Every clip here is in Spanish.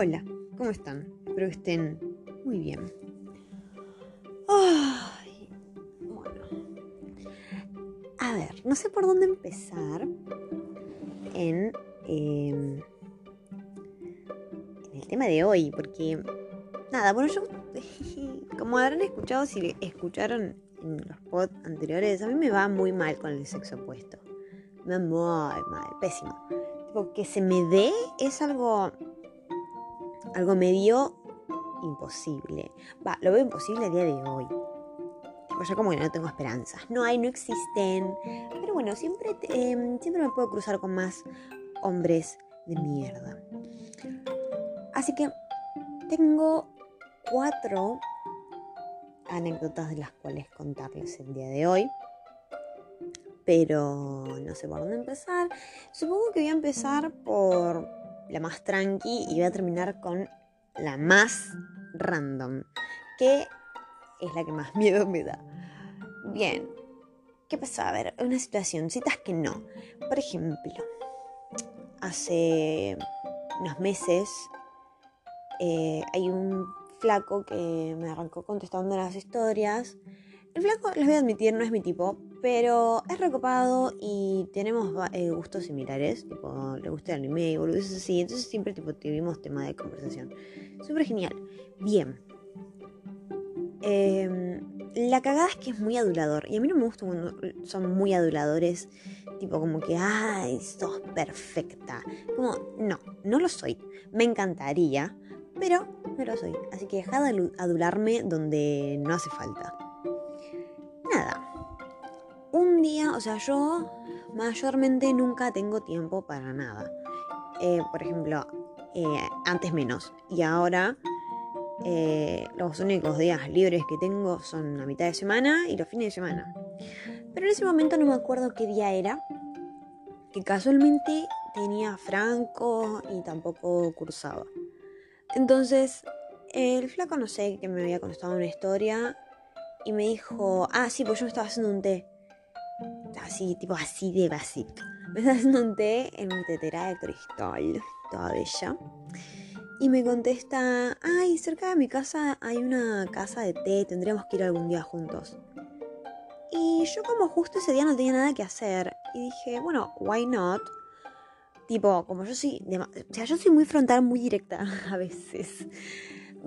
Hola, ¿cómo están? Espero que estén muy bien. Ay, bueno. A ver, no sé por dónde empezar en, em, el tema de hoy, porque nada, bueno, yo, como habrán escuchado, si escucharon en los pods anteriores, a mí me va muy mal con el sexo opuesto. Me va muy mal, pésimo. Tipo, que se me dé es algo algo medio imposible. Va, lo veo imposible a día de hoy. Tipo, yo como que no tengo esperanzas. No hay, no existen. Pero bueno, siempre, em, siempre me puedo cruzar con más hombres de mierda. Así que tengo cuatro anécdotas de las cuales contarles el día de hoy. Pero no sé por dónde empezar. Supongo que voy a empezar por la más tranqui y voy a terminar con la más random, que es la que más miedo me da. Bien, ¿qué pasó? A ver, una situación, citas que no. Por ejemplo, hace unos meses eh, hay un flaco que me arrancó contestando las historias. El flaco, les voy a admitir, no es mi tipo, pero es recopado y tenemos eh, gustos similares. Tipo, le gusta el anime y boludeces así. Entonces siempre tipo, tuvimos tema de conversación. Súper genial. Bien. Em, la cagada es que es muy adulador. Y a mí no me gusta cuando son muy aduladores. Tipo como que, ay, sos perfecta. Como, no, no lo soy. Me encantaría, pero no lo soy. Así que deja de adularme donde no hace falta. Nada, un día, o sea, yo mayormente nunca tengo tiempo para nada. Eh, por ejemplo, eh, antes menos. Y ahora eh, los únicos días libres que tengo son la mitad de semana y los fines de semana. Pero en ese momento no me acuerdo qué día era. Que casualmente tenía franco y tampoco cursaba. Entonces, el flaco no sé que me había contestado una historia y me dijo, ah, sí, pues yo estaba haciendo un té así, tipo así de básico. Me haciendo un té en mi tetera de cristal, toda bella. Y me contesta, ay, cerca de mi casa hay una casa de té, tendríamos que ir algún día juntos. Y yo como justo ese día no tenía nada que hacer, y dije, bueno, why not? Tipo, como yo soy, o sea, yo soy muy frontal, muy directa a veces.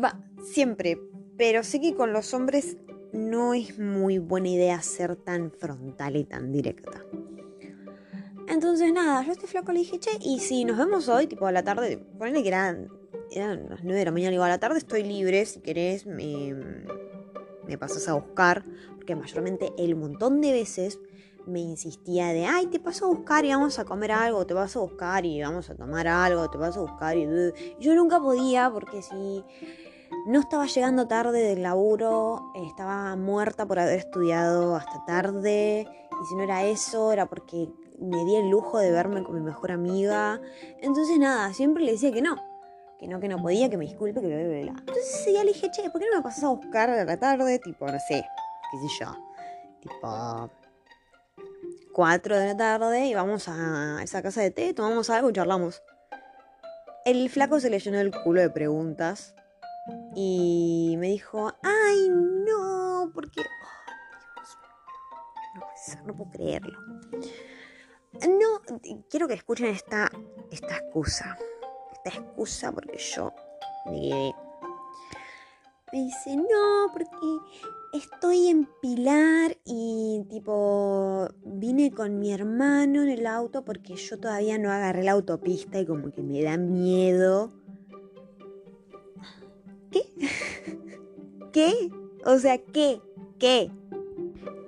Va, siempre. Pero sé que con los hombres no es muy buena idea ser tan frontal y tan directa. Entonces, nada, yo a este flaco le dije, che, y si nos vemos hoy, tipo a la tarde, ponle que eran, eran las 9 de la mañana, digo, a la tarde estoy libre, si querés, me, me pasas a buscar, porque mayormente el montón de veces me insistía de, ay, te paso a buscar y vamos a comer algo, te vas a buscar y vamos a tomar algo, te vas a buscar y... Yo nunca podía porque si no estaba llegando tarde del laburo, estaba muerta por haber estudiado hasta tarde, y si no era eso, era porque me di el lujo de verme con mi mejor amiga. Entonces nada, siempre le decía que no, que no, que no podía, que me disculpe, que bla, bla, bla. Entonces ese día le dije, che, ¿por qué no me pasas a buscar a la tarde? Tipo, no sé, qué sé yo, tipo 4 de la tarde y vamos a esa casa de té, tomamos algo y charlamos. El flaco se le llenó el culo de preguntas y me dijo, ay, no, porque... no puedo creerlo. No, quiero que escuchen esta, esta excusa. Esta excusa porque yo me quedé. Me dice, no, porque estoy en Pilar y tipo vine con mi hermano en el auto porque yo todavía no agarré la autopista y como que me da miedo ¿Qué? ¿Qué? O sea, ¿qué? ¿Qué?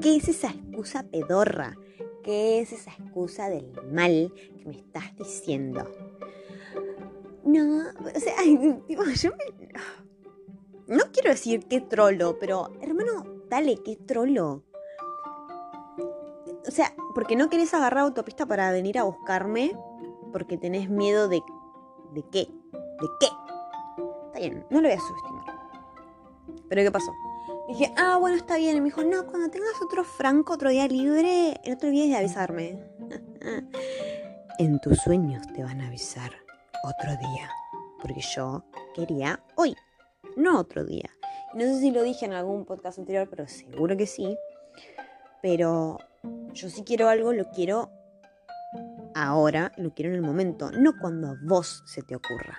¿Qué es esa excusa pedorra? ¿Qué es esa excusa del mal que me estás diciendo? No, o sea, yo me... No quiero decir qué trolo, pero hermano, dale, qué trolo. O sea, porque no querés agarrar autopista para venir a buscarme, porque tenés miedo de... ¿De qué? ¿De qué? Bien, no lo voy a subestimar. Pero ¿qué pasó? Dije, ah, bueno, está bien. Y me dijo, no, cuando tengas otro franco, otro día libre, no te olvides de avisarme. en tus sueños te van a avisar otro día. porque yo quería hoy, no otro día. No sé si lo dije en algún podcast anterior, pero seguro que sí. Pero yo si quiero algo, lo quiero ahora, lo quiero en el momento, no cuando a vos se te ocurra.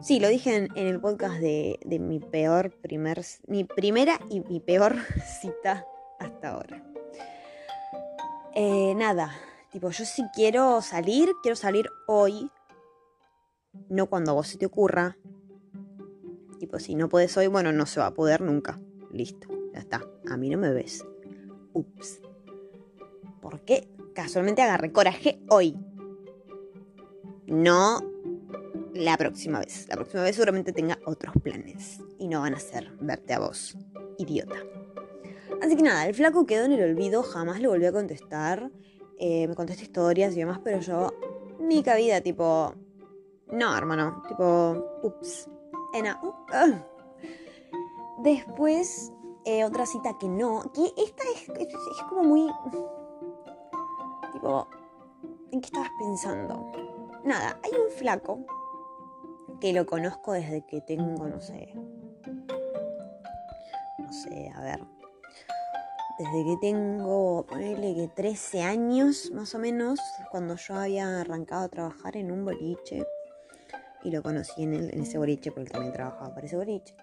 Sí, lo dije en, el podcast de, mi peor primer, mi primera y mi peor cita hasta ahora. Eh, nada, tipo, yo si quiero salir, quiero salir hoy, no cuando a vos se te ocurra. Tipo, si no puedes hoy, bueno, no se va a poder nunca. Listo, ya está. A mí no me ves. Ups. ¿Por qué casualmente agarré coraje hoy? No la próxima vez. La próxima vez seguramente tenga otros planes. Y no van a ser verte a vos, idiota. Así que nada, el flaco quedó en el olvido, jamás le volví a contestar. Eh, me contesta historias y demás, pero yo ni cabida, tipo. No, hermano, tipo. Ups. Ena. Uh, uh. Después, eh, otra cita que no. Que esta es, es, como muy. Tipo. ¿En qué estabas pensando? Nada, hay un flaco que lo conozco desde que tengo, no sé. No sé, a ver. Desde que tengo, ponele que 13 años más o menos, cuando yo había arrancado a trabajar en un boliche. Y lo conocí en, en ese boliche porque también trabajaba para ese boliche.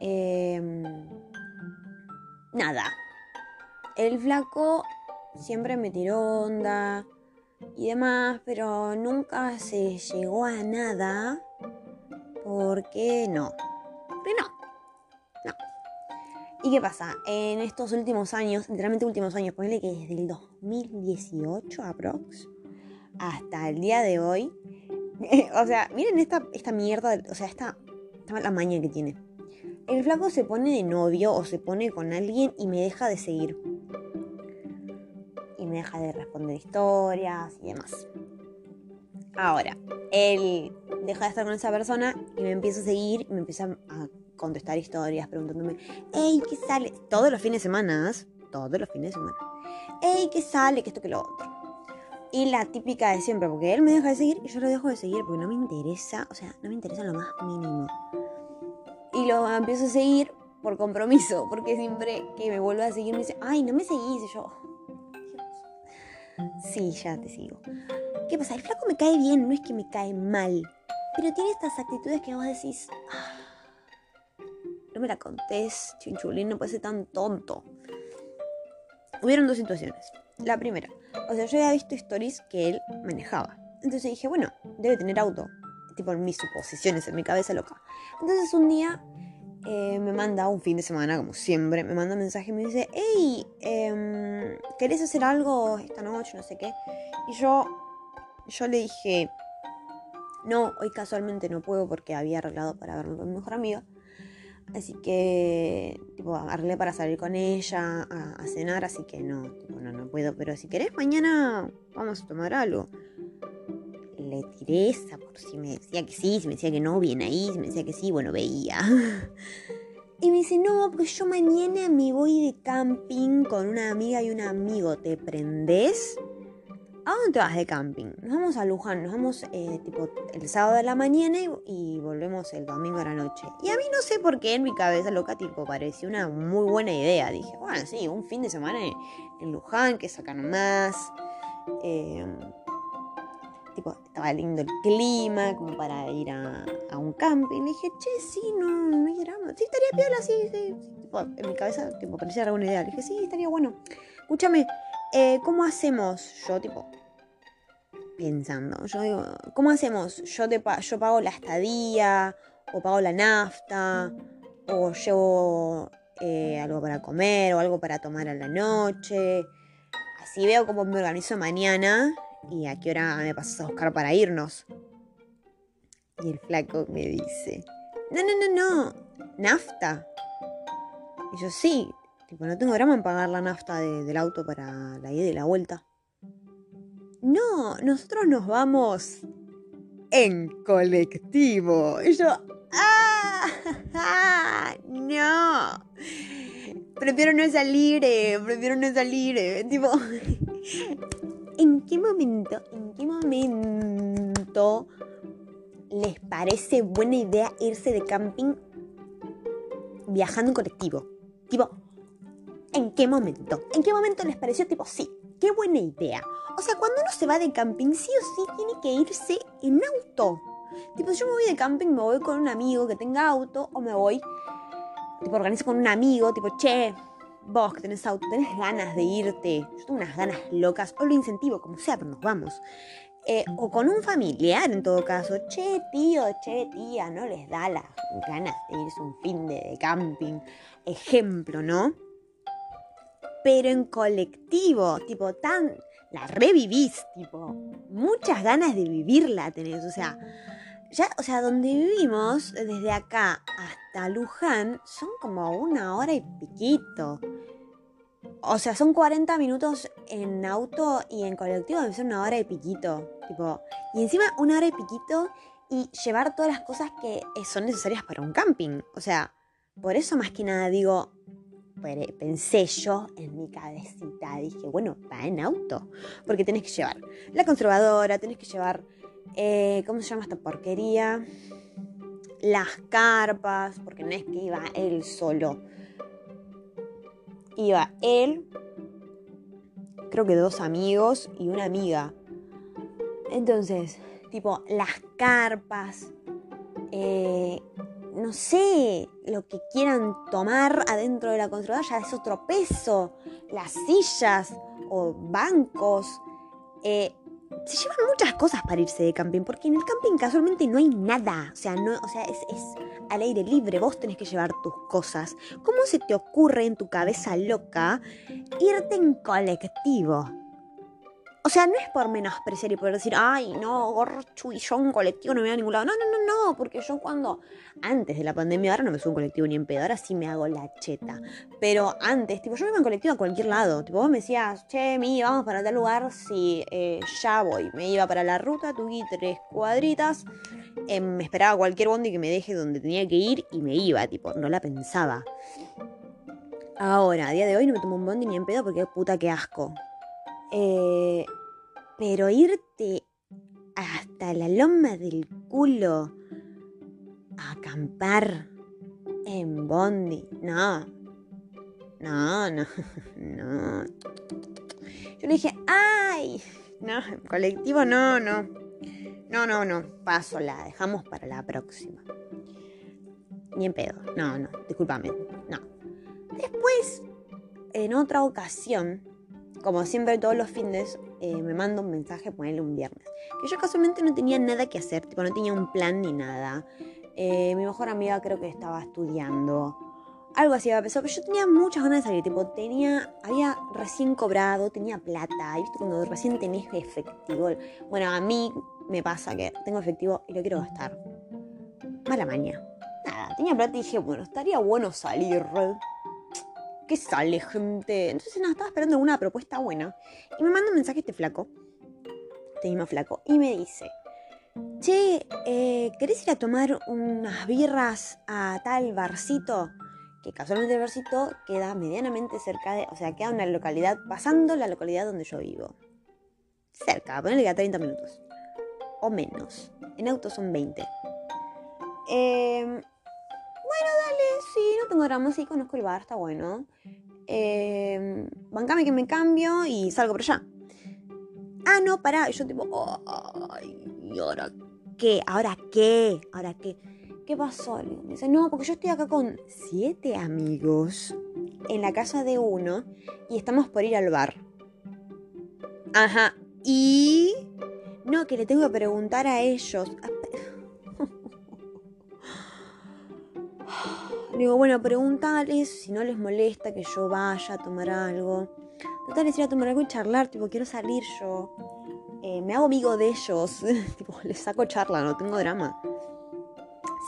Em, nada. El flaco siempre me tiró onda y demás, pero nunca se llegó a nada. Porque no. No. No. ¿Y qué pasa? En estos últimos años, literalmente últimos años, ponele que desde el 2018 aprox hasta el día de hoy. o sea, miren esta, esta mierda, o sea, esta, esta mala maña que tiene. El flaco se pone de novio o se pone con alguien y me deja de seguir me deja de responder historias y demás. Ahora, él deja de estar con esa persona y me empieza a seguir y me empieza a contestar historias preguntándome, hey, ¿qué sale? Todos los fines de semana, todos los fines de semana. Hey, ¿qué sale? Que esto, que lo otro. Y la típica de siempre, porque él me deja de seguir y yo lo dejo de seguir porque no me interesa, o sea, no me interesa lo más mínimo. Y lo empiezo a seguir por compromiso, porque siempre que me vuelve a seguir me dice, ay, no me seguís. Y yo, Sí, ya te sigo. ¿Qué pasa? El flaco me cae bien, no es que me cae mal. Pero tiene estas actitudes que vos decís. Ah, no me la contés, chinchulín, no puede ser tan tonto. Hubieron dos situaciones. La primera, o sea, yo había visto stories que él manejaba. Entonces dije, bueno, debe tener auto. Tipo en mis suposiciones, en mi cabeza loca. Entonces un día eh, me manda un fin de semana, como siempre, me manda un mensaje y me dice, hey, em, ¿querés hacer algo esta noche? No sé qué. Y yo, yo le dije, no, hoy casualmente no puedo porque había arreglado para verme con mi mejor amiga. Así que, tipo, arreglé para salir con ella a, cenar, así que no, no, no puedo. Pero si querés, mañana vamos a tomar algo le tiré esa por si me decía que sí, si me decía que no, bien ahí, si me decía que sí, bueno, veía. Y me dice, no, porque yo mañana me voy de camping con una amiga y un amigo, ¿te prendés? ¿A dónde vas de camping? Nos vamos a Luján, nos vamos eh, tipo el sábado de la mañana y, volvemos el domingo a la noche. Y a mí no sé por qué en mi cabeza loca tipo pareció una muy buena idea. Dije, bueno, sí, un fin de semana en, Luján, que sacan más. Eh, tipo, estaba lindo el clima, como para ir a, un camping. Y dije, che, sí, no, no hay drama. Sí, estaría piola, sí, sí. En mi cabeza, tipo, parecía alguna idea. Le dije, sí, estaría bueno. Escúchame, eh, ¿cómo hacemos? Yo, tipo, pensando. Yo digo, ¿cómo hacemos? Yo, te yo pago la estadía, o pago la nafta, o llevo eh, algo para comer, o algo para tomar a la noche. Así veo cómo me organizo mañana ¿y a qué hora me pasas a buscar para irnos? Y el flaco me dice, no, no, no, no, nafta. Y yo sí, tipo, no tengo drama en pagar la nafta del auto para la ida y la vuelta. No, nosotros nos vamos en colectivo. Y yo, ¡ah! ¡No! Prefiero no salir, eh, prefiero no salir. Eh. Tipo, ¿En qué momento, en qué momento les parece buena idea irse de camping viajando en colectivo. Tipo, ¿en qué momento? ¿En qué momento les pareció tipo, sí, qué buena idea? O sea, cuando uno se va de camping, sí o sí tiene que irse en auto. Tipo, yo me voy de camping, me voy con un amigo que tenga auto o me voy, tipo, organizo con un amigo, tipo, che, vos que tenés auto, tenés ganas de irte, yo tengo unas ganas locas, o lo incentivo, como sea, pero nos vamos. Eh, o con un familiar en todo caso, che tío, che tía, no les da las ganas de irse un fin de, camping, ejemplo, ¿no? Pero en colectivo, tipo, tan, la revivís, tipo, muchas ganas de vivirla tenés, o sea, ya, o sea, donde vivimos, desde acá hasta Luján, son como una hora y piquito. O sea, son 40 minutos en auto y en colectivo debe ser una hora y piquito. Tipo, y encima una hora y piquito y llevar todas las cosas que son necesarias para un camping. O sea, por eso más que nada digo, pensé yo en mi cabecita, dije, bueno, va en auto, porque tenés que llevar la conservadora, tenés que llevar, eh, ¿cómo se llama esta porquería? Las carpas, porque no es que iba él solo iba él, creo que dos amigos y una amiga. Entonces, tipo, las carpas, eh, no sé, lo que quieran tomar adentro de la conservadora ya es otro peso. Las sillas o bancos. Eh, se llevan muchas cosas para irse de camping, porque en el camping casualmente no hay nada. O sea, no, o sea, es, es al aire libre, vos tenés que llevar tus cosas. ¿Cómo se te ocurre en tu cabeza loca irte en colectivo? O sea, no es por menospreciar y por decir, ay, no, gorchu, y yo en colectivo no me voy a ningún lado. No, no, no, no, porque yo cuando, antes de la pandemia, ahora no me subo en colectivo ni en pedo, ahora sí me hago la cheta. Pero antes, tipo, yo me iba en colectivo a cualquier lado. Tipo, vos me decías, che, mi, vamos para tal lugar, sí, eh, ya voy. Me iba para la ruta, tuve tres cuadritas, em, me esperaba cualquier bondi que me deje donde tenía que ir y me iba, tipo, no la pensaba. Ahora, a día de hoy no me tomo un bondi ni en pedo porque puta que asco. Eh, pero irte hasta la loma del culo a acampar en Bondi, no. No, no, no. Yo le dije, ¡ay! No, colectivo no, no. No, no, no. Paso, la dejamos para la próxima. Ni en pedo. No, no, discúlpame. No. Después, en otra ocasión, como siempre todos los fines, eh, me manda un mensaje, ponerle un viernes. Que yo casualmente no tenía nada que hacer, tipo, no tenía un plan ni nada. Eh, mi mejor amiga creo que estaba estudiando. Algo así había pensado, pero yo tenía muchas ganas de salir, tipo, tenía, había recién cobrado, tenía plata, y viste cuando recién tenés efectivo. Bueno, a mí me pasa que tengo efectivo y lo quiero gastar. Mala maña. Nada, tenía plata y dije, bueno, estaría bueno salir. ¿Qué sale, gente? Entonces, nada, estaba esperando una propuesta buena. Y me manda un mensaje este flaco. Este mismo flaco. Y me dice, che, eh, ¿querés ir a tomar unas birras a tal barcito? Que casualmente el barcito queda medianamente cerca de... O sea, queda una localidad, pasando la localidad donde yo vivo. Cerca, ponerle que a 30 minutos. O menos. En auto son 20. Eh, bueno, dale, sí, no tengo drama, sí, conozco el bar, está bueno. Eh, bancame que me cambio y salgo por allá. Ah, no, pará. Y yo tipo, ¿y ahora qué? ¿Ahora qué? ¿Ahora qué? ¿Qué pasó? Dice, no, porque yo estoy acá con siete amigos en la casa de uno y estamos por ir al bar. Ajá. Y... No, que le tengo que preguntar a ellos. Digo, bueno, preguntales si no les molesta que yo vaya a tomar algo. Total, les ir a tomar algo y charlar, tipo, quiero salir yo. Eh, me hago amigo de ellos. tipo, les saco charla, no tengo drama.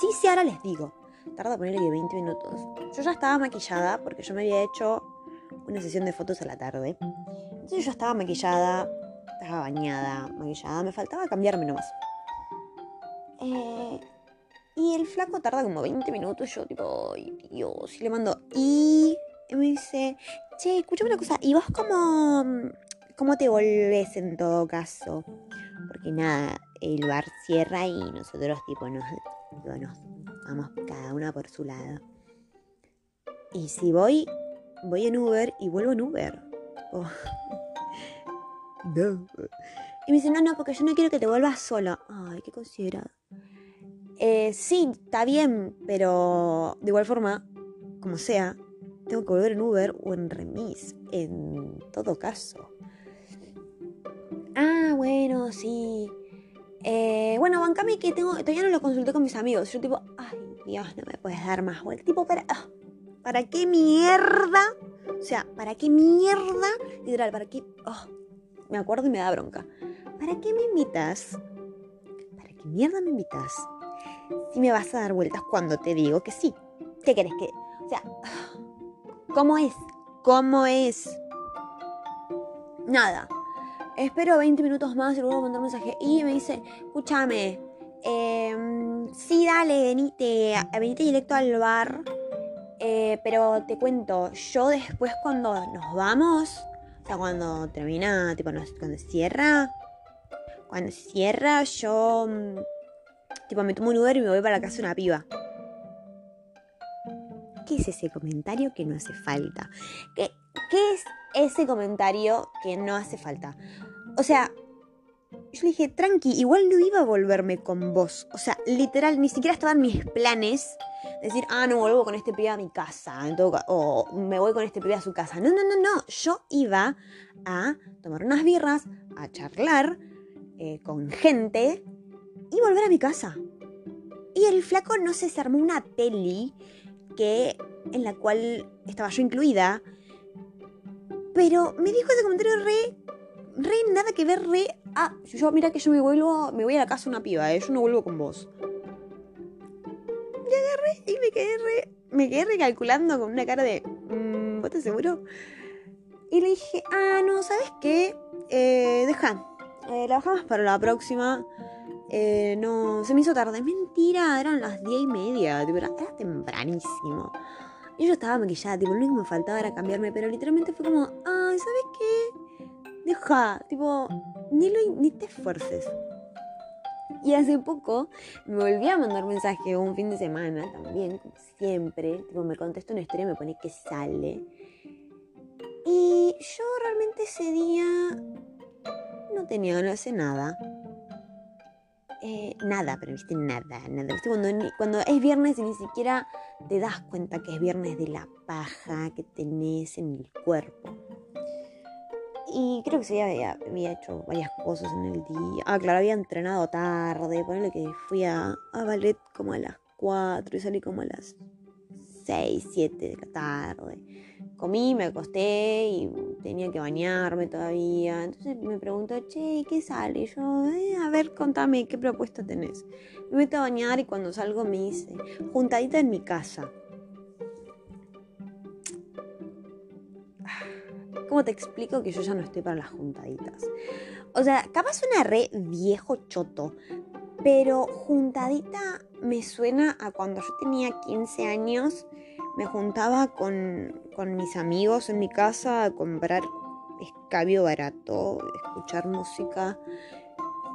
Sí, sí, ahora les digo. Tarda ponerle que 20 minutos. Yo ya estaba maquillada porque yo me había hecho una sesión de fotos a la tarde. Entonces yo estaba maquillada, estaba bañada, maquillada. Me faltaba cambiarme nomás. Eh, y el flaco tarda como 20 minutos. Yo, tipo, ay, Dios. Y le mando. Y me dice, che, escúchame una cosa. ¿Y vos cómo, cómo te volvés en todo caso? Porque nada, el bar cierra y nosotros tipo nos, vamos cada una por su lado. Y si voy, voy en Uber y vuelvo en Uber. Oh. No. Y me dice, no, no, porque yo no quiero que te vuelvas sola. Ay, qué considerado. Eh, sí, está bien, pero de igual forma, como sea, tengo que volver en Uber o en remis, en todo caso. Ah, bueno, sí. Eh, bueno, bancame que tengo, todavía no lo consulté con mis amigos. Yo tipo, ay, Dios, no me puedes dar más vuelta. Tipo, para, ah, ¿para qué mierda? O sea, ¿para qué mierda? Literal, ¿para qué? Oh, me acuerdo y me da bronca. ¿Para qué me invitas? ¿Para qué mierda me invitas? Si me vas a dar vueltas cuando te digo que sí. ¿Qué querés que.? O sea, ¿cómo es? ¿Cómo es? Nada. Espero 20 minutos más y luego mandar un mensaje. Y me dice, escúchame. Eh, sí, dale, venite, venite directo al bar. Eh, pero te cuento, yo después cuando nos vamos, o sea, cuando termina, tipo, cuando cierra, cuando cierra, yo, tipo, me tomo un Uber y me voy para la casa de una piba. ¿Qué es ese comentario que no hace falta? ¿Qué, ¿Qué es ese comentario que no hace falta? O sea, yo le dije, tranqui, igual no iba a volverme con vos. O sea, literal, ni siquiera estaban mis planes. Decir, ah, no vuelvo con este pibe a mi casa. O me voy con este pibe a su casa. No, no, no, no. Yo iba a tomar unas birras, a charlar eh, con gente y volver a mi casa. Y el flaco, no se armó una peli que, en la cual estaba yo incluida. Pero me dijo ese comentario re, re nada que ver, re ah, yo mira que yo me vuelvo, me voy a la casa una piba, ¿eh? yo no vuelvo con vos. Me agarré y me quedé re, me quedé recalculando con una cara de, mmm, ¿vos estás seguro? Y le dije, ah, no, ¿sabes qué? Eh, deja, eh, la bajamos para la próxima. Eh, no, se me hizo tarde. Mentira, eran las diez y media, era, tempranísimo. Y yo estaba maquillada, tipo, lo único que me faltaba era cambiarme, pero literalmente fue como, ay, ¿sabes qué? Deja, tipo, ni, lo, ni te esfuerces. Y hace poco me volví a mandar mensaje un fin de semana también, como siempre. Tipo, me contesta una historia y me pone que sale. Y yo realmente ese día no tenía ganas de nada. Eh, nada, pero viste, nada, nada. ¿Viste? Cuando, cuando es viernes y ni siquiera te das cuenta que es viernes de la paja que tenés en el cuerpo. Y creo que sí, había, había hecho varias cosas en el día. Ah, claro, había entrenado tarde. Ponele que fui a, a ballet como a las 4 y salí como a las 6, 7 de la tarde. Comí, me acosté y tenía que bañarme todavía. Entonces me preguntó, che, ¿qué sale? Y yo, eh, a ver, contame, ¿qué propuesta tenés? Me meto a bañar y cuando salgo me dice, juntadita en mi casa. ¿Cómo te explico que yo ya no estoy para las juntaditas? O sea, capaz suena re viejo choto, pero juntadita me suena a cuando yo tenía 15 años, me juntaba con, mis amigos en mi casa a comprar escabio barato, escuchar música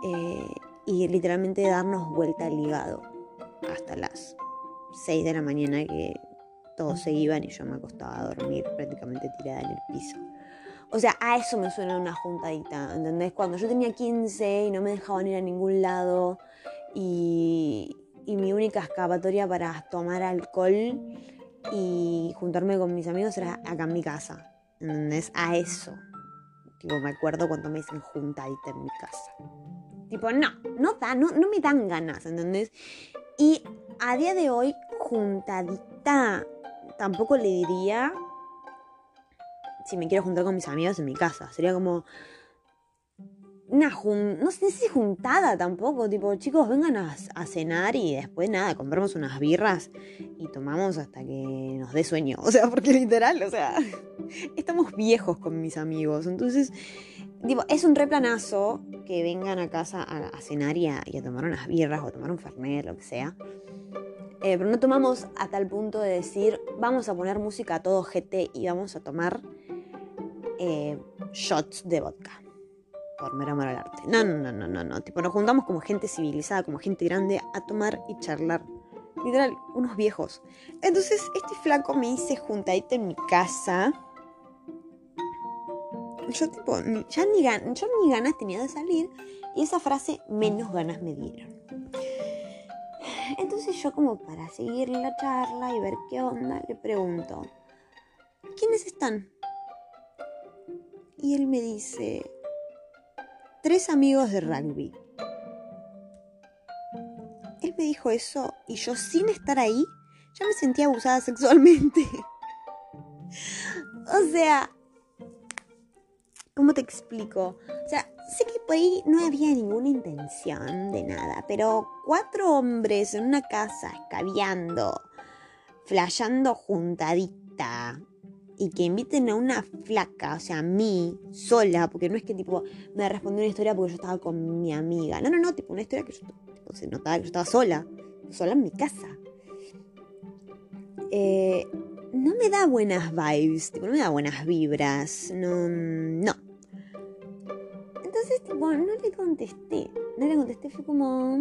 eh, y literalmente darnos vuelta al hígado hasta las 6 de la mañana que todos se iban y yo me acostaba a dormir prácticamente tirada en el piso. O sea, a eso me suena una juntadita, ¿entendés? Cuando yo tenía 15 y no me dejaban ir a ningún lado y, mi única escapatoria para tomar alcohol y juntarme con mis amigos era acá en mi casa, ¿entendés? A eso. Tipo, me acuerdo cuando me dicen juntadita en mi casa. Tipo, no, no, da, no, no me dan ganas, ¿entendés? Y a día de hoy, juntadita, tampoco le diría si me quiero juntar con mis amigos en mi casa. Sería como una jun no sé si juntada tampoco, tipo, chicos, vengan a, cenar y después nada, compramos unas birras y tomamos hasta que nos dé sueño. O sea, porque literal, o sea, estamos viejos con mis amigos. Entonces, tipo, es un replanazo que vengan a casa a, cenar y a, tomar unas birras o tomar un fernet, lo que sea. Eh, pero no tomamos a tal punto de decir, vamos a poner música a todo GT y vamos a tomar eh, shots de vodka. Por mero amor al arte. No, no, no, no, no, no. Tipo, nos juntamos como gente civilizada, como gente grande, a tomar y charlar. Literal, unos viejos. Entonces, este flaco me dice juntadito en mi casa. Yo, tipo, ya yo ni ganas tenía de salir. Y esa frase, menos ganas me dieron. Entonces yo como para seguir la charla y ver qué onda, le pregunto, ¿quiénes están? Y él me dice, tres amigos de rugby. Él me dijo eso y yo sin estar ahí ya me sentía abusada sexualmente. o sea, ¿cómo te explico? O sea, sé que por ahí no había ninguna intención de nada, pero cuatro hombres en una casa escabeando, flasheando juntadita, y que inviten a una flaca, o sea, a mí, sola, porque no es que tipo me respondió una historia porque yo estaba con mi amiga. No, no, no, tipo una historia que yo se notaba que yo estaba sola, sola en mi casa. Eh, no me da buenas vibes, tipo, no me da buenas vibras, no, no. Entonces, tipo, no le contesté, no le contesté, fue como,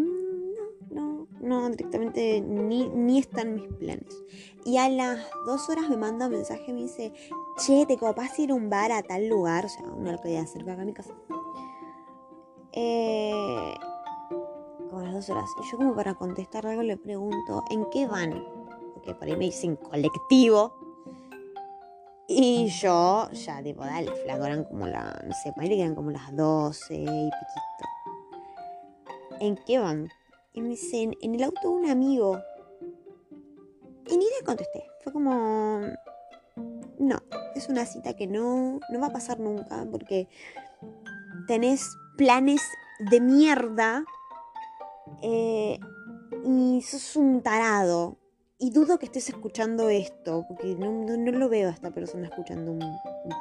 no, directamente ni, ni están mis planes. Y a las dos horas me manda un mensaje me dice, che, ¿te copas ir a un bar a tal lugar? O sea, una localidad cerca de mi casa. Eh, como a las dos horas. Y yo como para contestar algo le pregunto, ¿en qué van? Porque por ahí me dicen colectivo. Y yo ya, tipo, dale, flaco, eran como las, no sé, que eran como las 12 y piquito. ¿En qué van? Y me dicen, en el auto un amigo. Y ni le contesté. Fue como, no, es una cita que no, no va a pasar nunca porque tenés planes de mierda eh, y sos un tarado. Y dudo que estés escuchando esto, porque no, lo veo a esta persona escuchando un,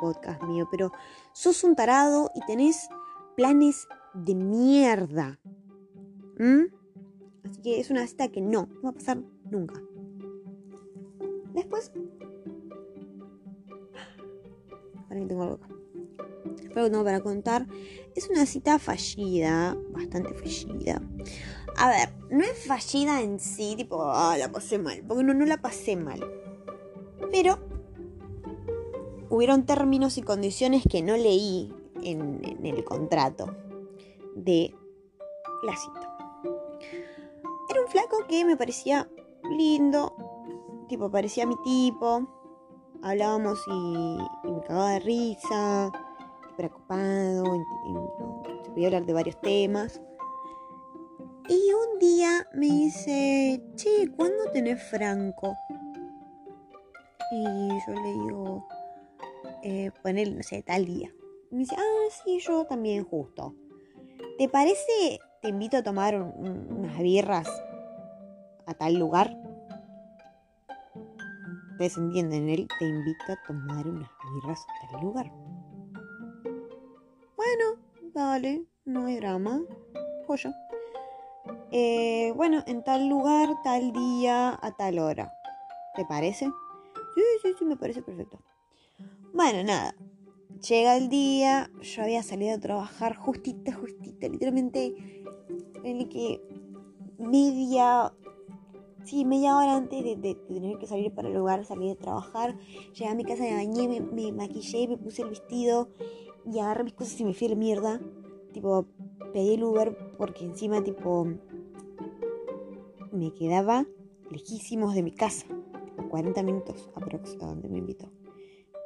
podcast mío, pero sos un tarado y tenés planes de mierda. ¿Mm? Así que es una cita que no, no va a pasar nunca. Después. Para mí tengo algo acá. Que tengo para contar. Es una cita fallida, bastante fallida. A ver, no es fallida en sí, tipo, ah, la pasé mal. Porque no, no la pasé mal. Pero hubieron términos y condiciones que no leí en, el contrato de la cita que me parecía lindo, tipo, parecía mi tipo. Hablábamos y, me cagaba de risa, preocupado, se podía hablar de varios temas. Y un día me dice, che, ¿cuándo tenés Franco? Y yo le digo, eh, poner, no sé, tal día. Y me dice, ah, sí, yo también justo. ¿Te parece te invito a tomar unas birras a tal lugar. Ustedes entienden, él te invita a tomar unas birras a tal lugar. Bueno, dale, no hay drama. Pollo. Eh, bueno, en tal lugar, tal día, a tal hora. ¿Te parece? Sí, sí, sí, me parece perfecto. Bueno, nada. Llega el día, yo había salido a trabajar justita, justita, literalmente en que media, sí, media hora antes de, tener que salir para el lugar, salir de trabajar, llegué a mi casa, me bañé, me, maquillé, me puse el vestido y agarré mis cosas y me fui a la mierda. Tipo, pedí el Uber porque encima, tipo, me quedaba lejísimos de mi casa, 40 minutos aproximadamente me invitó.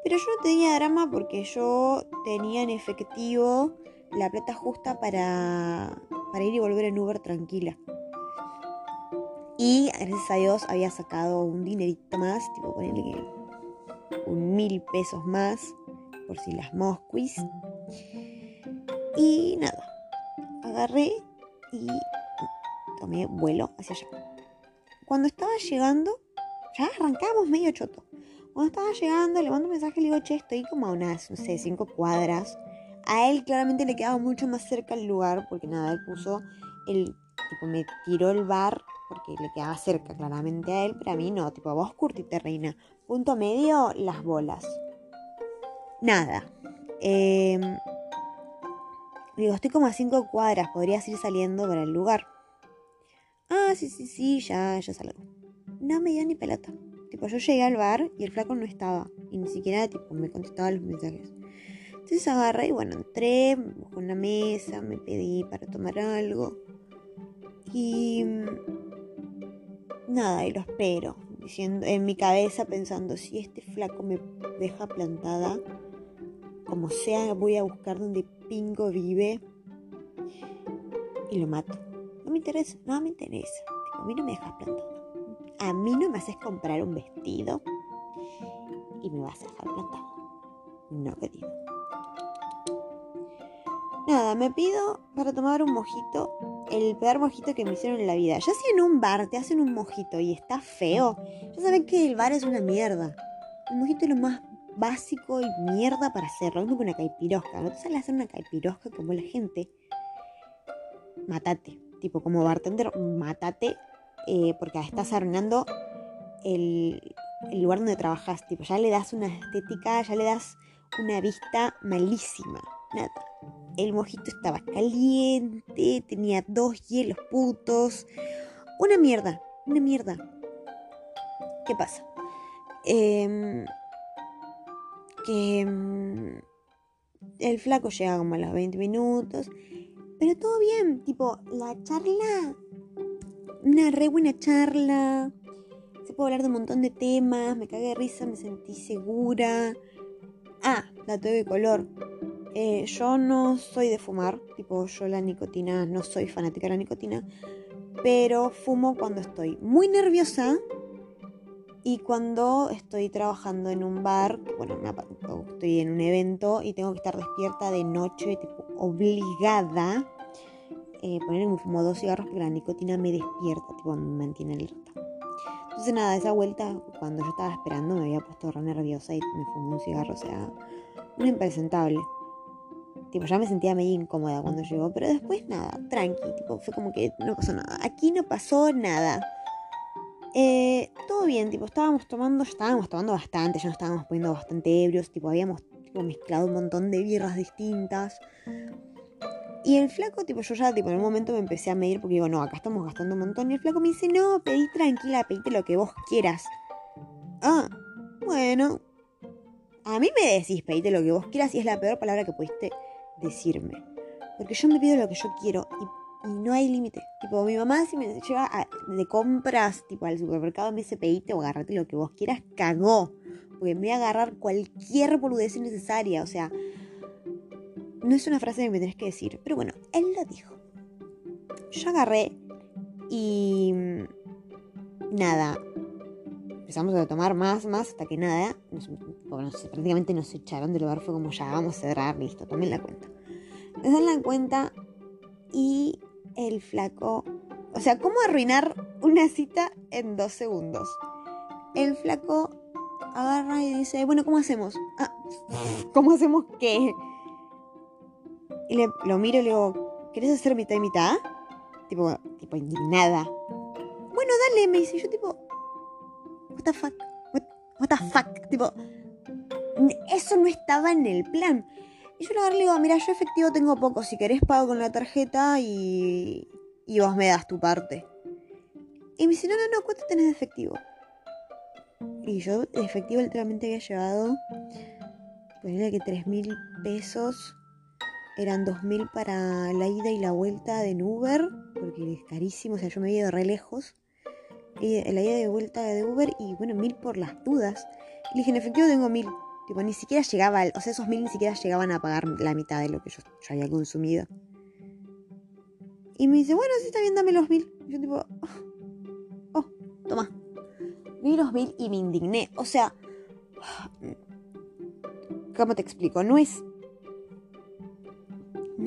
Pero yo no tenía drama porque yo tenía en efectivo la plata justa para, para ir y volver en Uber tranquila. Y gracias a Dios había sacado un dinerito más, tipo ponerle un mil pesos más, por si las mosquis. Y nada, agarré y tomé vuelo hacia allá. Cuando estaba llegando, ya arrancamos medio choto. Cuando estaba llegando, le mando un mensaje y le digo, che, estoy como a unas, no sé, cinco cuadras a él claramente le quedaba mucho más cerca el lugar, porque nada, él puso el, tipo, me tiró el bar, porque le quedaba cerca claramente a él, pero a mí no, tipo, vos curtite reina. Punto medio, las bolas. Nada. Le digo, estoy como a cinco cuadras, podrías ir saliendo para el lugar. Ah, sí, sí, sí, ya, ya salgo. No me dio ni pelota. Tipo, yo llegué al bar y el flaco no estaba. Y ni siquiera, tipo, me contestaba los mensajes. Entonces agarré y bueno, entré, busqué una mesa, me pedí para tomar algo. Y nada, y lo espero. Diciendo, en mi cabeza pensando, si este flaco me deja plantada, como sea, voy a buscar donde Pingo vive y lo mato. No me interesa, no me interesa. a mí no me dejas plantada. A mí no me haces comprar un vestido y me vas a dejar plantado. No, querido. Nada, me pido para tomar un mojito, el peor mojito que me hicieron en la vida. Ya si en un bar te hacen un mojito y está feo, ya saben que el bar es una mierda. El mojito es lo más básico y mierda para hacerlo. Lo mismo que una caipirosca. No te sale a hacer una caipirosca como la gente. Matate. Tipo, como bartender, matate. Eh, porque estás arruinando el, el lugar donde trabajas. Tipo, ya le das una estética, ya le das una vista malísima. Nada. El mojito estaba caliente, tenía dos hielos putos. Una mierda, una mierda. ¿Qué pasa? Eh, que mm, el flaco llega como a los 20 minutos. Pero todo bien, tipo, la charla, una re buena charla. Se puede hablar de un montón de temas, me cagué de risa, me sentí segura. Ah, dato de color. Eh, yo no soy de fumar, tipo, yo la nicotina, no soy fanática de la nicotina, pero fumo cuando estoy muy nerviosa y cuando estoy trabajando en un bar, bueno, estoy en un evento y tengo que estar despierta de noche, tipo, obligada, eh, ponerme fumo dos cigarros porque la nicotina me despierta, tipo, me mantiene alerta. Entonces nada, esa vuelta, cuando yo estaba esperando, me había puesto re nerviosa y me fumé un cigarro, o sea, un impresentable. Tipo, ya me sentía medio incómoda cuando llegó, pero después nada, tranqui, tipo, fue como que no pasó nada. Aquí no pasó nada. Eh, todo bien, tipo, estábamos tomando, ya estábamos tomando bastante, ya nos estábamos poniendo bastante ebrios, tipo, habíamos mezclado un montón de birras distintas. Y el flaco, tipo, yo ya, tipo, en un momento me empecé a medir porque digo, no, acá estamos gastando un montón. Y el flaco me dice, no, pedí tranquila, pedite lo que vos quieras. Ah, bueno. A mí me decís, pedite lo que vos quieras y es la peor palabra que pudiste decirme. Porque yo me pido lo que yo quiero y no hay límite. Tipo, mi mamá si me lleva de compras, tipo al supermercado, me dice pedite o agarrate lo que vos quieras, cagó. Porque me voy a agarrar cualquier boludez necesaria. O sea, no es una frase que me tenés que decir. Pero bueno, él lo dijo. Yo agarré y... Nada. Empezamos a tomar más, más, hasta que nada. prácticamente nos echaron del lugar. Fue como ya, vamos a cerrar, listo, tomen la cuenta. Me dan la cuenta y el flaco. O sea, ¿cómo arruinar una cita en dos segundos? El flaco agarra y dice, bueno, ¿cómo hacemos? Ah, ¿Cómo hacemos qué? Y le, lo miro y le digo, ¿querés hacer mitad y mitad? Tipo, tipo indignada. Bueno, dale, me dice. Yo tipo, what the fuck? What, the fuck? Tipo, eso no estaba en el plan. Y yo le digo, mira, yo efectivo tengo poco, si querés pago con la tarjeta y, y vos me das tu parte. Y me dice, no, no, no, ¿cuánto tenés de efectivo? Y yo de efectivo literalmente había llevado, ponerle que 3 mil pesos, eran 2 mil para la ida y la vuelta de Uber, porque es carísimo, o sea, yo me había ido re lejos. Y la ida y vuelta de Uber y bueno, mil por las dudas. Y le dije, en efectivo tengo mil. Tipo, ni siquiera llegaba, o sea, esos mil ni siquiera llegaban a pagar la mitad de lo que yo, había consumido. Y me dice, bueno, si está bien, dame los mil. Y yo tipo, oh, oh toma. Vi los mil y me indigné. O sea, ¿cómo te explico? No es...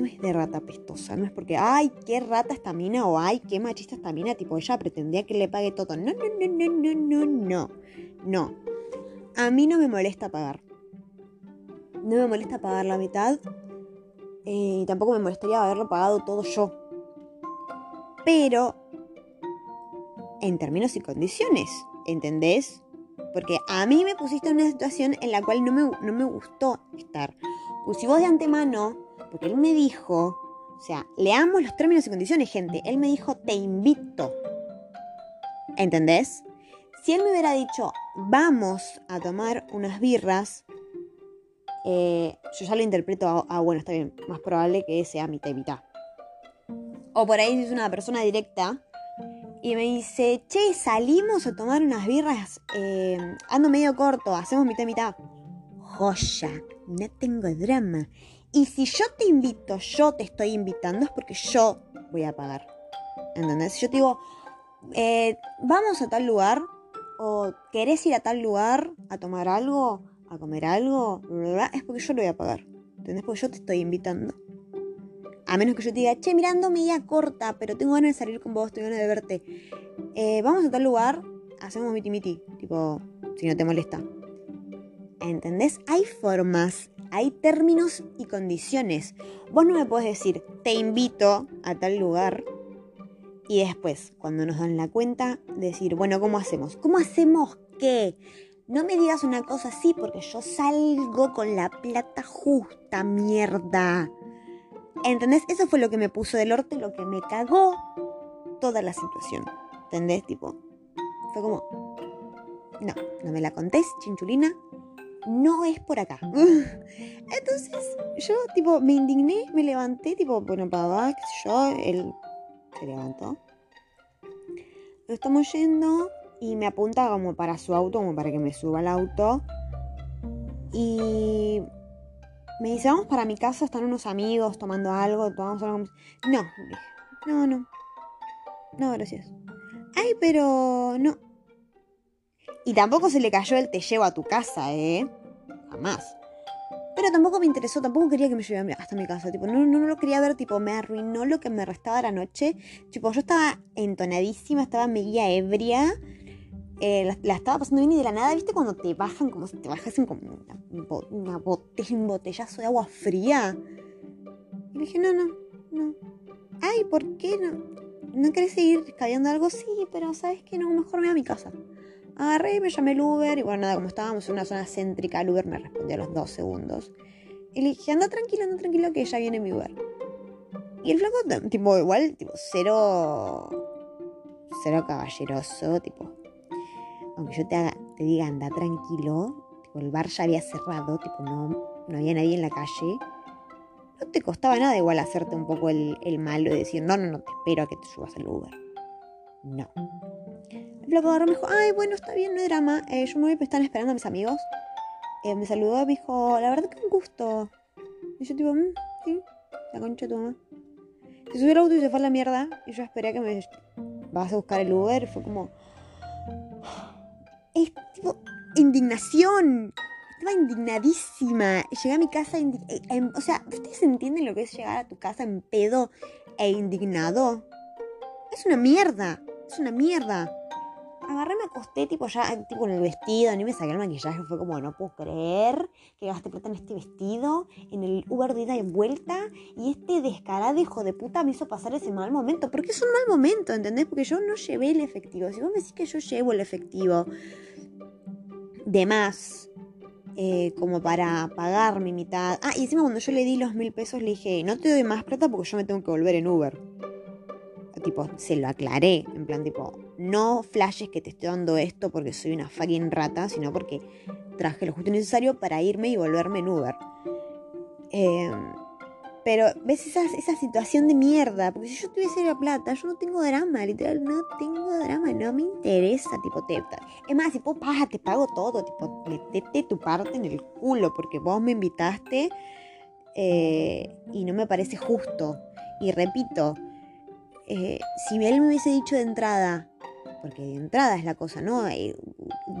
No es de rata pestosa, no es porque, ay, qué rata esta mina o ay, qué machista esta mina, tipo, ella pretendía que le pague todo. No, no, no, no, no, no, no. No. A mí no me molesta pagar. No me molesta pagar la mitad. Eh, y tampoco me molestaría haberlo pagado todo yo. Pero en términos y condiciones, ¿entendés? Porque a mí me pusiste en una situación en la cual no me, no me gustó estar. Pues si vos de antemano, porque él me dijo O sea, leamos los términos y condiciones, gente. Él me dijo, te invito. ¿Entendés? Si él me hubiera dicho, vamos a tomar unas birras, eh, yo ya lo interpreto a, ah, bueno, está bien, más probable que sea mitad y mitad. O por ahí es una persona directa y me dice, che, salimos a tomar unas birras, eh, ando medio corto, hacemos mitad mitad. Joya, no tengo drama. Y si yo te invito, yo te estoy invitando, es porque yo voy a pagar. ¿Entendés? Si yo te digo, eh, vamos a tal lugar, o querés ir a tal lugar a tomar algo, a comer algo, es porque yo lo voy a pagar. ¿Entendés? Porque yo te estoy invitando. A menos que yo te diga, che, mirando media corta, pero tengo ganas de salir con vos, tengo ganas de verte. Eh, vamos a tal lugar, hacemos miti miti. Tipo, si no te molesta. ¿Entendés? Hay formas, hay términos y condiciones. Vos no me podés decir, te invito a tal lugar. Y después, cuando nos dan la cuenta, decir, bueno, ¿cómo hacemos? ¿Cómo hacemos qué? No me digas una cosa así porque yo salgo con la plata justa, mierda. ¿Entendés? Eso fue lo que me puso del orto lo que me cagó toda la situación. ¿Entendés? Tipo, fue como, no, no me la contés, chinchulina. No es por acá. Entonces, yo, tipo, me indigné, me levanté, tipo, bueno, papá, qué sé yo, él se levantó. Lo estamos yendo y me apunta como para su auto, como para que me suba al auto. Y me dice, vamos para mi casa, están unos amigos tomando algo, tomamos algo. No, no, no. No, gracias. Ay, pero no. Y tampoco se le cayó el te llevo a tu casa, ¿eh? Jamás. Pero tampoco me interesó, tampoco quería que me lleve hasta mi casa. Tipo, no, no, no lo quería ver, tipo, me arruinó lo que me restaba la noche. Tipo, yo estaba entonadísima, estaba media ebria. Eh, la, estaba pasando bien y de la nada, ¿viste? Cuando te bajan, como si te bajasen como una, un botellazo de agua fría. Y dije, no, no, no. Ay, ¿por qué no? ¿No querés seguir cayendo algo? Sí, pero ¿sabes qué? No, mejor me voy a mi casa. Agarré, me llamé el Uber y bueno, nada, como estábamos en una zona céntrica, el Uber me respondió a los dos segundos. Y le dije, anda tranquilo, anda tranquilo que ya viene mi Uber. Y el flaco, tipo, igual, tipo, cero... Cero caballeroso, tipo, aunque yo te, haga, te diga anda tranquilo, tipo, el bar ya había cerrado, tipo, no, no había nadie en la calle, no te costaba nada igual hacerte un poco el, el malo y decir, no, no, no, te espero a que te subas al Uber. No. El flaco me dijo, ay, bueno, está bien, no hay drama, eh, yo me voy, me están esperando a mis amigos. Eh, me saludó, me dijo, la verdad que un gusto. Y yo tipo, mm, sí, la concha de tu mamá. Se subió el auto y se fue a la mierda. Y yo esperé a que me vas a buscar el Uber. Y fue como, es tipo indignación. Estaba indignadísima. Llegué a mi casa, eh, em, o sea, ¿ustedes entienden lo que es llegar a tu casa en pedo e indignado? Es una mierda, es una mierda. Agarré, me acosté, tipo ya, tipo en el vestido, ni me saqué el maquillaje. Fue como, no puedo creer que gasté plata en este vestido, en el Uber de ida y vuelta. Y este descarado hijo de puta me hizo pasar ese mal momento. Porque es un mal momento, ¿entendés? Porque yo no llevé el efectivo. Si vos me decís que yo llevo el efectivo de más, eh, como para pagar mi mitad. Ah, y encima cuando yo le di los mil pesos le dije, no te doy más plata porque yo me tengo que volver en Uber. Tipo, se lo aclaré, en plan tipo, no flashes que te estoy dando esto porque soy una fucking rata, sino porque traje lo justo necesario para irme y volverme en Uber. Eh, pero, ¿ves esa, esa situación de mierda? Porque si yo tuviese la plata, yo no tengo drama, literal, no tengo drama, no me interesa, tipo, te, es más, paja, te pago todo, tipo, metete tu parte en el culo, porque vos me invitaste eh, y no me parece justo. Y repito, eh, si él me hubiese dicho de entrada, porque de entrada es la cosa, ¿no? Eh,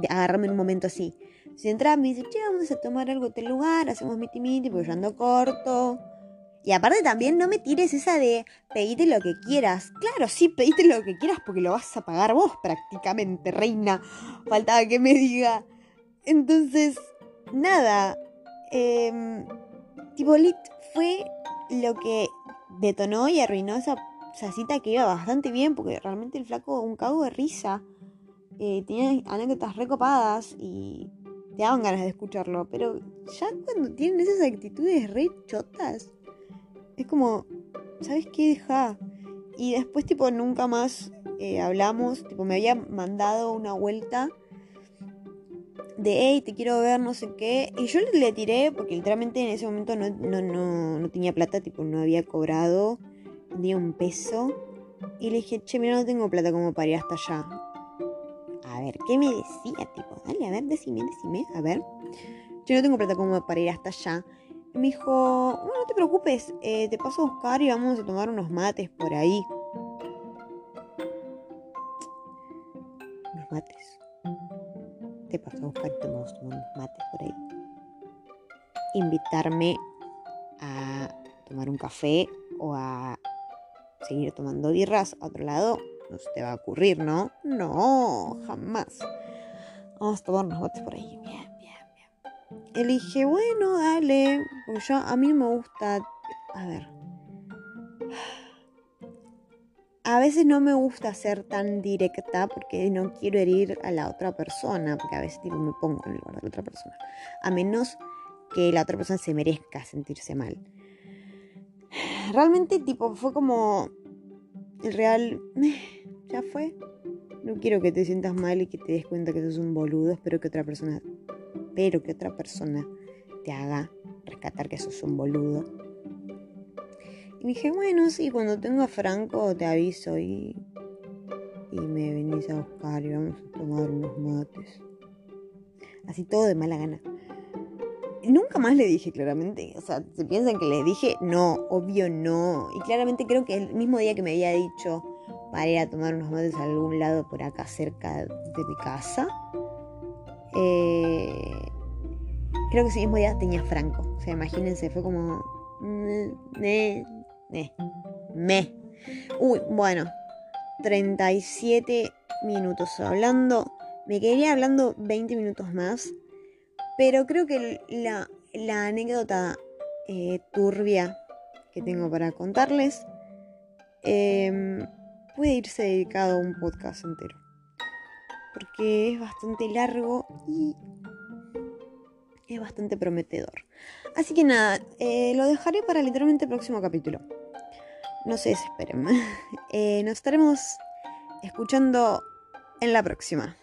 agarrarme en un momento así. Si de entrada me dice, che, vamos a tomar algo este lugar, hacemos miti miti, porque yo ando corto y aparte también no me tires esa de pedite lo que quieras. Claro, sí, pedite lo que quieras porque lo vas a pagar vos prácticamente, reina. Faltaba que me diga. Entonces, nada. Eh, Tibolit fue lo que detonó y arruinó esa, cita que iba bastante bien porque realmente el flaco un cago de risa. Eh, tenía anécdotas recopadas y te daban ganas de escucharlo. Pero ya cuando tienen esas actitudes re chotas es como, ¿sabes qué? Deja. Y después, tipo, nunca más eh, hablamos. Tipo, me había mandado una vuelta de, hey, te quiero ver, no sé qué. Y yo le tiré, porque literalmente en ese momento no, no, no, no tenía plata, tipo, no había cobrado ni un peso. Y le dije, che, mira, no tengo plata como para ir hasta allá. A ver, ¿qué me decía? Tipo, dale, a ver, decime, decime, a ver. Yo no tengo plata como para ir hasta allá. Me dijo, bueno, no te preocupes, eh, te paso a buscar y vamos a tomar unos mates por ahí. Unos mates. Te paso a buscar y tomamos unos mates por ahí. Invitarme a tomar un café o a seguir tomando birras a otro lado, no se te va a ocurrir, ¿no? No, jamás. Vamos a tomar unos mates por ahí. Bien, bien, bien. Elige, bueno, dale. Porque yo, a mí me gusta. A ver. A veces no me gusta ser tan directa porque no quiero herir a la otra persona. Porque a veces tipo, me pongo en el lugar de la otra persona. A menos que la otra persona se merezca sentirse mal realmente tipo fue como el real ya fue. No quiero que te sientas mal y que te des cuenta que sos un boludo. Espero que otra persona espero que otra persona te haga rescatar que sos un boludo y dije bueno sí cuando tenga Franco te aviso y y me venís a buscar y vamos a tomar unos mates así todo de mala gana nunca más le dije claramente. O sea, se piensan que le dije, no, obvio no. Y claramente creo que el mismo día que me había dicho para ir a tomar unos mates a algún lado por acá cerca de mi casa, eh, creo que ese mismo día tenía Franco. O sea, imagínense, fue como... Me, me, me. Uy, bueno, 37 minutos hablando. Me quedaría hablando 20 minutos más. Pero creo que la, anécdota eh, turbia que tengo para contarles em, puede irse dedicado a un podcast entero. Porque es bastante largo y es bastante prometedor. Así que nada, eh, lo dejaré para literalmente el próximo capítulo. No se desesperen. Eh, nos estaremos escuchando en la próxima.